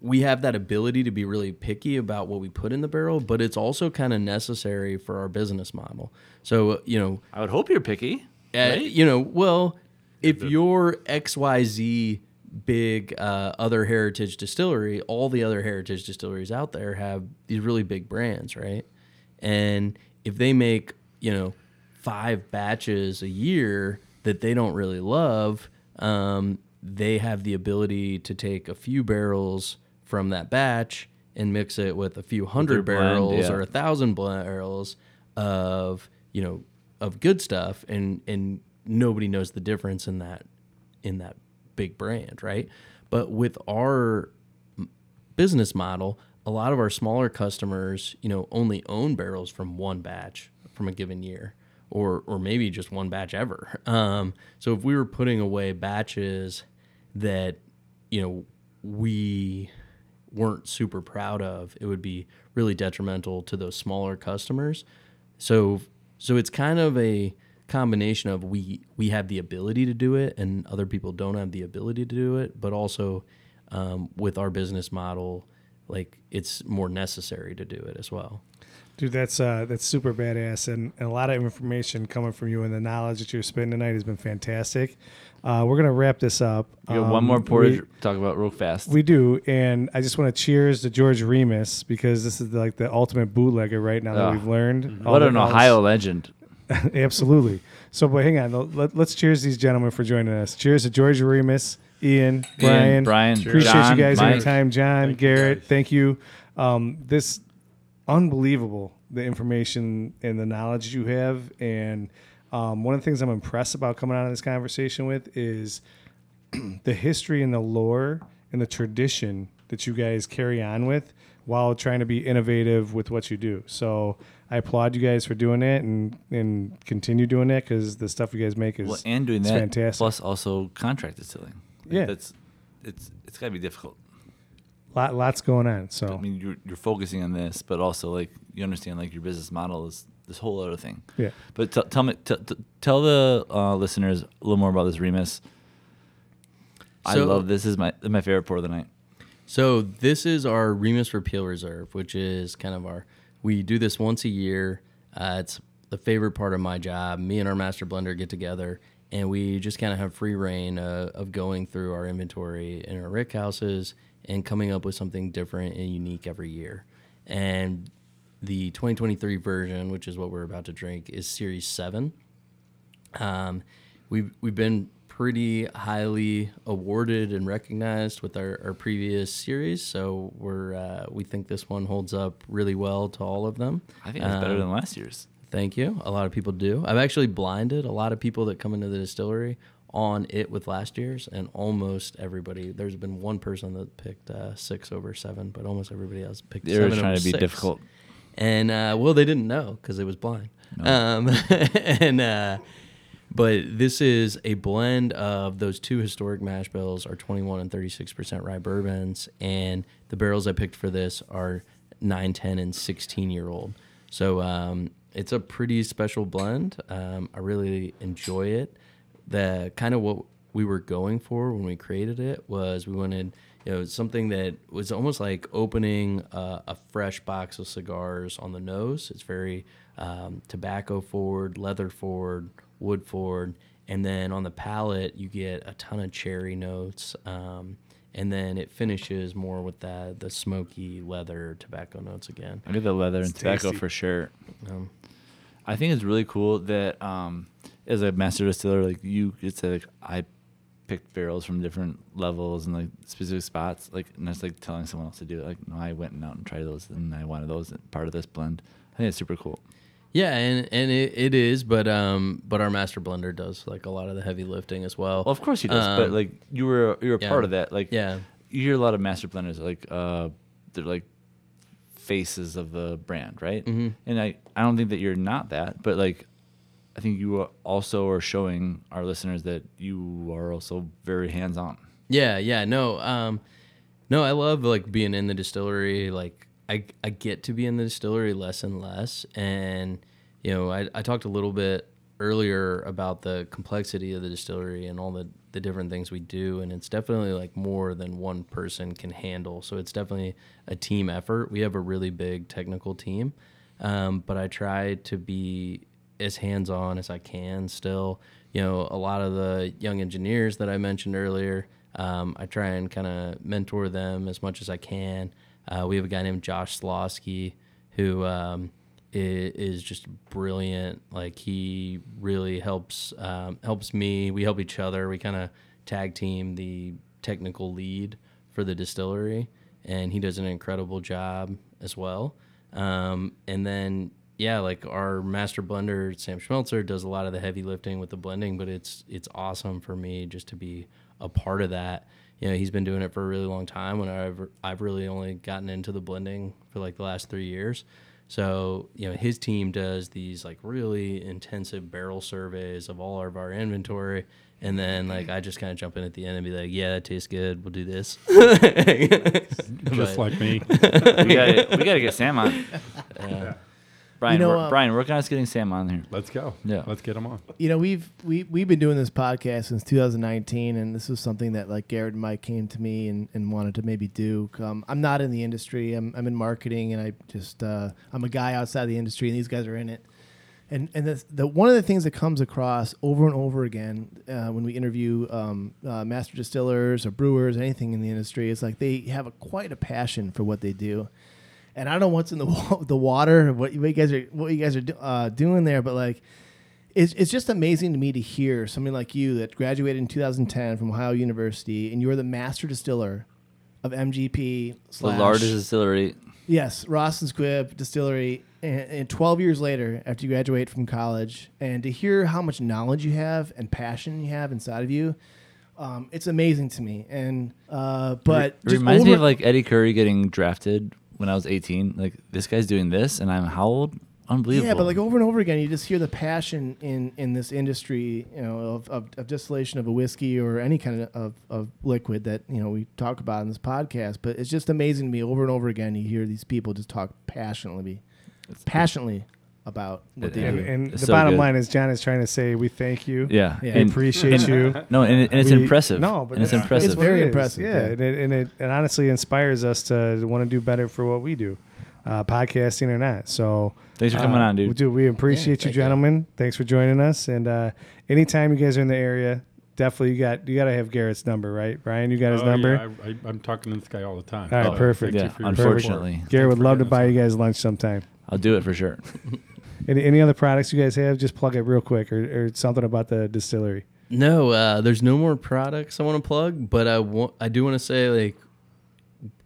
We have that ability to be really picky about what we put in the barrel, but it's also kind of necessary for our business model. So, you know, I would hope you're picky. uh, right? you know, well, if you're XYZ big uh, other heritage distillery, all the other heritage distilleries out there have these really big brands, right? And if they make, you know, five batches a year that they don't really love, um, they have the ability to take a few barrels from that batch and mix it with a few hundred blend, barrels yeah. or a thousand barrels of you know of good stuff and and nobody knows the difference in that in that big brand right but with our business model a lot of our smaller customers you know only own barrels from one batch from a given year or or maybe just one batch ever um, so if we were putting away batches that you know we weren't super proud of, it would be really detrimental to those smaller customers. So so it's kind of a combination of we we have the ability to do it and other people don't have the ability to do it, but also um, with our business model, like it's more necessary to do it as well. Dude, that's uh, that's super badass, and, and a lot of information coming from you, and the knowledge that you're spending tonight has been fantastic. Uh, we're gonna wrap this up. You got one Um, more portage we- to talk about real fast. We do, and I just want to cheers to George Remus because this is like the ultimate bootlegger right now that we've learned. what an all Ohio legend. Absolutely. So, but hang on. Let, us cheers these gentlemen for joining us. Cheers to George Remus, Ian, Brian. Ian, Brian, Appreciate John, you guys Mike. any time. John, Thank Garrett, guys. thank you. Um, this unbelievable the information and the knowledge you have. And um, one of the things I'm impressed about coming out of this conversation with is the history and the lore and the tradition that you guys carry on with while trying to be innovative with what you do. So I applaud you guys for doing that and and continue doing that because the stuff you guys make is well, and doing that fantastic. plus also contract distilling. Like, Yeah. that's it's it's got to be difficult. Lot lots going on. So I mean, you're you're focusing on this, but also like you understand like your business model is this whole other thing. yeah, But t- tell me, t- t- tell the uh, listeners a little more about this Remus. I love this. Is my my favorite pour of the night. So this is our Remus Repeal Reserve, which is kind of our. We do this once a year. Uh, it's the favorite part of my job. Me and our master blender get together, and we just kind of have free rein uh, of going through our inventory in our rick houses and coming up with something different and unique every year. And the 2023 version, which is what we're about to drink, is Series Seven. Um, we've we've been pretty highly awarded and recognized with our, our previous series, so we're uh, we think this one holds up really well to all of them. I think it's better Um, than last year's. Thank you. A lot of people do. I've actually blinded a lot of people that come into the distillery on it with last year's, and almost everybody. There's been one person that picked uh, six over seven, but almost everybody else picked. They were trying to be six. difficult. and uh, well, they didn't know because it was blind. Um, and uh, but this is a blend of those two historic mash bills are 21 and 36 percent rye bourbons, and the barrels I picked for this are 9, 10, and 16 year old. So um, it's a pretty special blend. Um, I really enjoy it. The kind of what we were going for when we created it was we wanted you know something that was almost like opening uh, a fresh box of cigars on the nose. It's very um, tobacco forward, leather forward, wood forward, and then on the palate you get a ton of cherry notes. Um, and then it finishes more with that the smoky leather tobacco notes again. I get the leather and It's tobacco tasty. for sure. Um, I think it's really cool that um, as a master distiller, like you, it's like I picked barrels from different levels and like specific spots, like and that's like telling someone else to do it. Like no, I went and out and tried those, and I wanted those part of this blend. I think it's super cool. Yeah, and and it, it is, but um, but our master blender does like a lot of the heavy lifting as well. Well, of course he does, but Um, like you were you were a yeah. part of that. Like yeah, you hear a lot of master blenders like uh they're like faces of the brand, right? hmm And I I don't think that you're not that, but like I think you also are showing our listeners that you are also very hands on. yeah, yeah. No, um, no, I love like being in the distillery. Like I I get to be in the distillery less and less, and you know I I talked a little bit earlier about the complexity of the distillery and all the the different things we do, and it's definitely like more than one person can handle. So it's definitely a team effort. We have a really big technical team, um, but I try to be as hands on as I can still. You know, a lot of the young engineers that I mentioned earlier, um, I try and kind of mentor them as much as I can. Uh, we have a guy named Josh Slosky who um, is, is just brilliant. Like he really helps um, helps me. We help each other. We kind of tag team the technical lead for the distillery, and he does an incredible job as well. Um, and then yeah, like our master blender Sam Schmelzer does a lot of the heavy lifting with the blending, but it's it's awesome for me just to be a part of that. You know, he's been doing it for a really long time when I've I've really only gotten into the blending for like the last 3 years. So, you know, his team does these like really intensive barrel surveys of all of our inventory and then like I just kind of jump in at the end and be like, "Yeah, that tastes good. We'll do this." just But- like me. We got we got to get Sam on. Yeah. Brian, know, we're, um, Brian, work on us getting Sam on here. Let's go. Yeah. Let's get him on. you know we've we, we've been doing this podcast since 2019 and this was something that like garrett and mike came to me and, and wanted to maybe do um, i'm not in the industry I'm, I'm in marketing and i just uh, i'm a guy outside the industry and these guys are in it and and the, the one of the things that comes across over and over again uh, when we interview um, uh, master distillers or brewers anything in the industry is like they have a, quite a passion for what they do and I don't know what's in the wa- the water, what you guys are what you guys are do, uh, doing there, but like, it's it's just amazing to me to hear somebody like you that graduated in 2010 from Ohio University, and you're the master distiller of MGP The largest distillery. yes Ross and Squibb Distillery, and, and 12 years later, after you graduate from college, and to hear how much knowledge you have and passion you have inside of you, um, it's amazing to me. And uh, but it reminds me of like Eddie Curry getting drafted when I was 18. Like this guy's doing this, and I'm how old? Unbelievable. Yeah, but like over and over again, you just hear the passion in in this industry, you know, of, of, of distillation of a whiskey or any kind of, of, of liquid that you know we talk about in this podcast. But it's just amazing to me over and over again. You hear these people just talk passionately, passionately about what It- they And, do. and It's the so bottom good. line is, John is trying to say we thank you. yeah, Yeah. We and, appreciate you. no, and, it, and it's We- impressive. No, but and it's that's- impressive. It's very what it is. impressive, Yeah, yeah. And, it, and it and honestly inspires us to want to do better for what we do, uh, podcasting or not. So Thanks for coming uh, on, dude. Dude, we appreciate you, thank you. gentlemen. Thanks for joining us. And uh, anytime you guys are in the area, definitely you got you got to have Garrett's number, right? Brian, you got his Oh, number. yeah, I, I, I'm talking to this guy all the time. All right, So perfect. Yeah, you for your unfortunately. support. Garrett would love to buy you guys lunch sometime. I'll do it for sure. Any, any other products you guys have? Just plug it real quick, or, or something about the distillery. No, uh, there's no more products I want to plug, but I want I do want to say like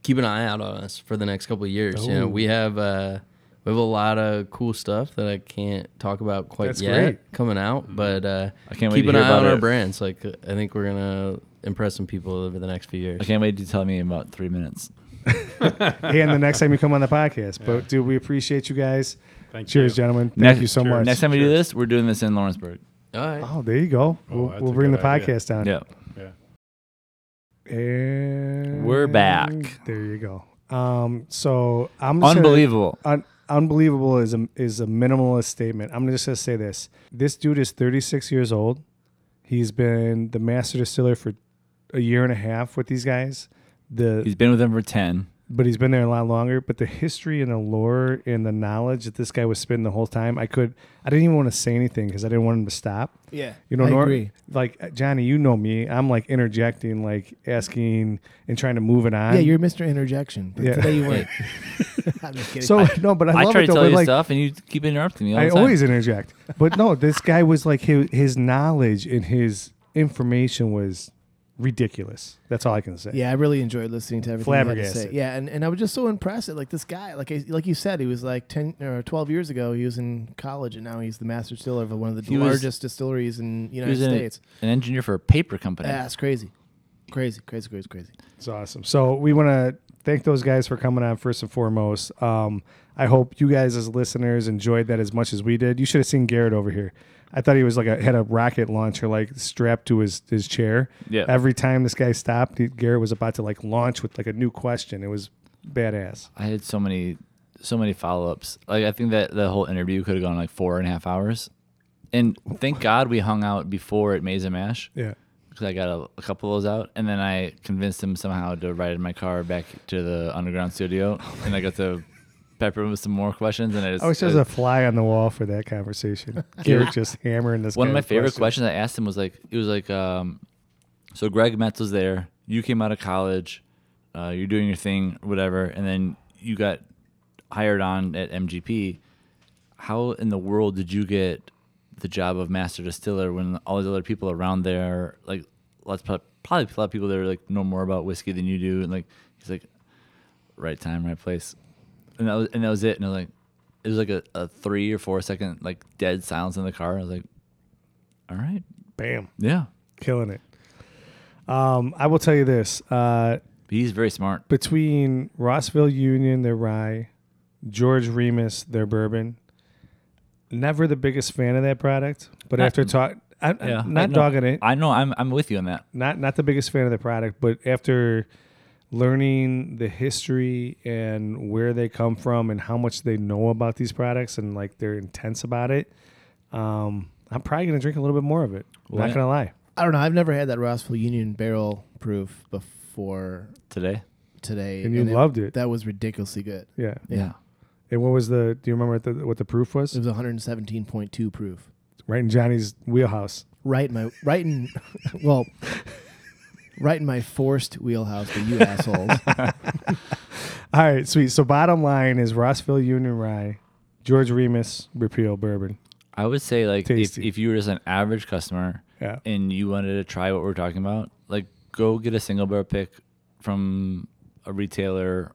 keep an eye out on us for the next couple of years. You know, we have uh, we have a lot of cool stuff that I can't talk about quite That's yet great. coming out, but uh, I can't wait keep to an hear eye on about our brands. Like I think we're gonna impress some people over the next few years. I can't wait to tell me in about three minutes. and the next time you come on the podcast. But dude, we appreciate you guys. Thank Cheers, you. gentlemen. Thank Next- you so cheers. much. Next time we do this, we're doing this in Lawrenceburg. All right. Oh, there you go. Oh, we'll that's we'll bring the good idea. podcast down. Yeah. Yeah. And We're back. There you go. Um, so I'm just gonna- Unbelievable. un- unbelievable is a is a minimalist statement. I'm just gonna say this: this dude is 36 years old. He's been the master distiller for a year and a half with these guys. The He's been with them for 10. But he's been there a lot longer. But the history and the lore and the knowledge that this guy was spitting the whole time, I could, I didn't even want to say anything because I didn't want him to stop. yeah, You know, I nor- agree. like uh, Johnny, you know me. I'm like interjecting, like asking and trying to move it on. Yeah, you're Mr. Interjection. But Yeah. today you weren't. I'm just kidding. so no, but I, I, love try it to though. tell but, you like, stuff, and you keep interrupting me all I the time. always interject. But no, this guy was like his his knowledge and his information was ridiculous. That's all I can say. Yeah, I really enjoyed listening to everything you had to say. Flabbergasted. Yeah, and, and I was just so impressed. At, like this guy, like I, like you said, he was like ten or twelve years ago. He was in college, and now he's the master distiller of one of the He was- largest distilleries in the He United was an, States. an engineer for a paper company. Yeah, it's crazy, crazy, crazy, crazy, crazy. It's awesome. So we want to thank those guys for coming on first and foremost. Um, I hope you guys as listeners enjoyed that as much as we did. You should have seen Garrett over here. I thought he was like a had a rocket launcher like strapped to his his chair. Yeah. Every time this guy stopped, he, Garrett was about to like launch with like a new question. It was badass. I had so many, so many follow ups. Like I think that the whole interview could have gone like four and a half hours. And thank God we hung out before at Maze and Mash Yeah. because I got a, a couple of those out, and then I convinced him somehow to ride in my car back to the underground studio, and I got to pepper him with some more questions. And I just, I was just a fly on the wall for that conversation. Garrett just hammering this. one of my with favorite questions. questions I asked him was like, it was like, um, so Greg Metz was there. You came out of college. Uh, you're doing your thing, whatever, and then you got hired on at MGP. How in the world did you get the job of master distiller when all these other people around there, like, lots of, probably a lot of people there like know more about whiskey than you do, and like, he's like, right time, right place, and that was and that was it, and I was like, it was like a, a three or four second like dead silence in the car. I was like, all right, Bam, yeah, killing it. Um, I will tell you this. Uh, he's very smart. between Rossville Union, their rye, George Remus, their bourbon. Never the biggest fan of that product, but Not- after talk, I, I'm Yeah, not dogging it. I know. I'm I'm with you on that. Not not the biggest fan of the product, but after learning the history and where they come from and how much they know about these products and like they're intense about it, um, I'm probably gonna drink a little bit more of it. Well, not yeah. gonna lie. I don't know. I've never had that Rossville Union barrel proof before Today. today, And you loved it. That was ridiculously good. Yeah. Yeah. And what was the? Do you remember what the what the proof was? It was 117.2 proof. Right in Johnny's wheelhouse. Right in my right in well, right in my forced wheelhouse for you assholes. All right, sweet. So bottom line is Rossville Union Rye, George Remus Repeal Bourbon. I would say like if, Tasty. if you were just an average customer Yeah. and you wanted to try what we're talking about, like go get a single barrel pick from a retailer.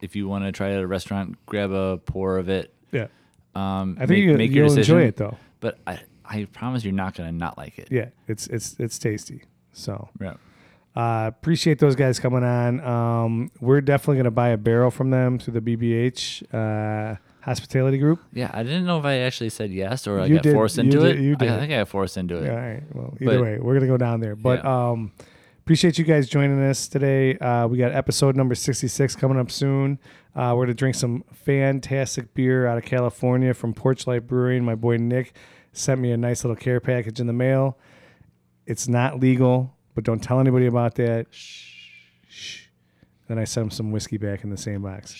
If you want to try it at a restaurant, grab a pour of it Yeah. Um, I think make, you, make your you'll decision, enjoy it though. But I, I promise you're not gonna not like it. Yeah, it's it's it's tasty. So Yeah. Uh, appreciate those guys coming on. Um, we're definitely gonna buy a barrel from them through the BBH uh, hospitality group. Yeah, I didn't know if I actually said yes or I You got did- forced into did- it. you I, did. I think I got forced into it. Yeah, all right. Well, either But- way, we're gonna go down there. But Yeah. um, appreciate you guys joining us today. Uh, we got episode number sixty-six coming up soon. Uh, we're gonna drink some fantastic beer out of California from Porchlight Brewing. My boy Nick sent me a nice little care package in the mail. It's not legal, but don't tell anybody about that. Shh. Then I sent him some whiskey back in the same box.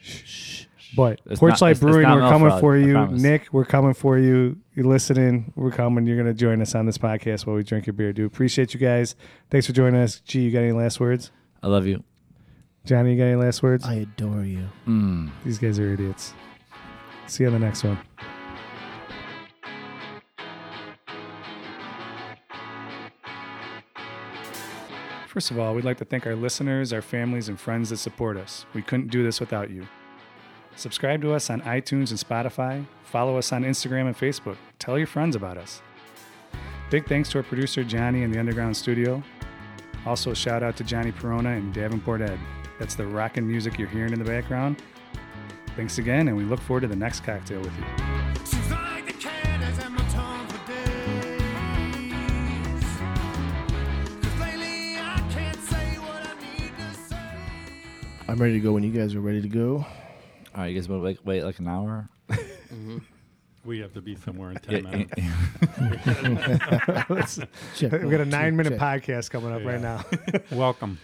Shh. But It's not- Porchlight it's- it's Brewing, not we're milk coming fraud, for you. Nick, we're coming for you. You're listening. We're coming. You're going to join us on this podcast while we drink your beer, Do Appreciate you guys. Thanks for joining us. G, you got any last words? I love you. Johnny, you got any last words? I adore you. Mm. These guys are idiots. See you on the next one. First of all, we'd like to thank our listeners, our families, and friends that support us. We couldn't do this without you. Subscribe to us on iTunes and Spotify. Follow us on Instagram and Facebook. Tell your friends about us. Big thanks to our producer, Johnny, in the Underground Studio. Also, a shout out to Johnny Perona and Davenport Ed. That's the rockin' music you're hearing in the background. Thanks again, and we look forward to the next cocktail with you. I'm ready to go when you guys are ready to go. All right, you guys want to wait, wait like an hour? We have to be somewhere in 10 Yeah, minutes. Check We one, got a two, nine minute check. podcast coming up right now. Welcome.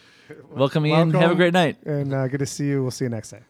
Welcome, Ian. Have a great night. and uh, good to see you. We'll see you next time.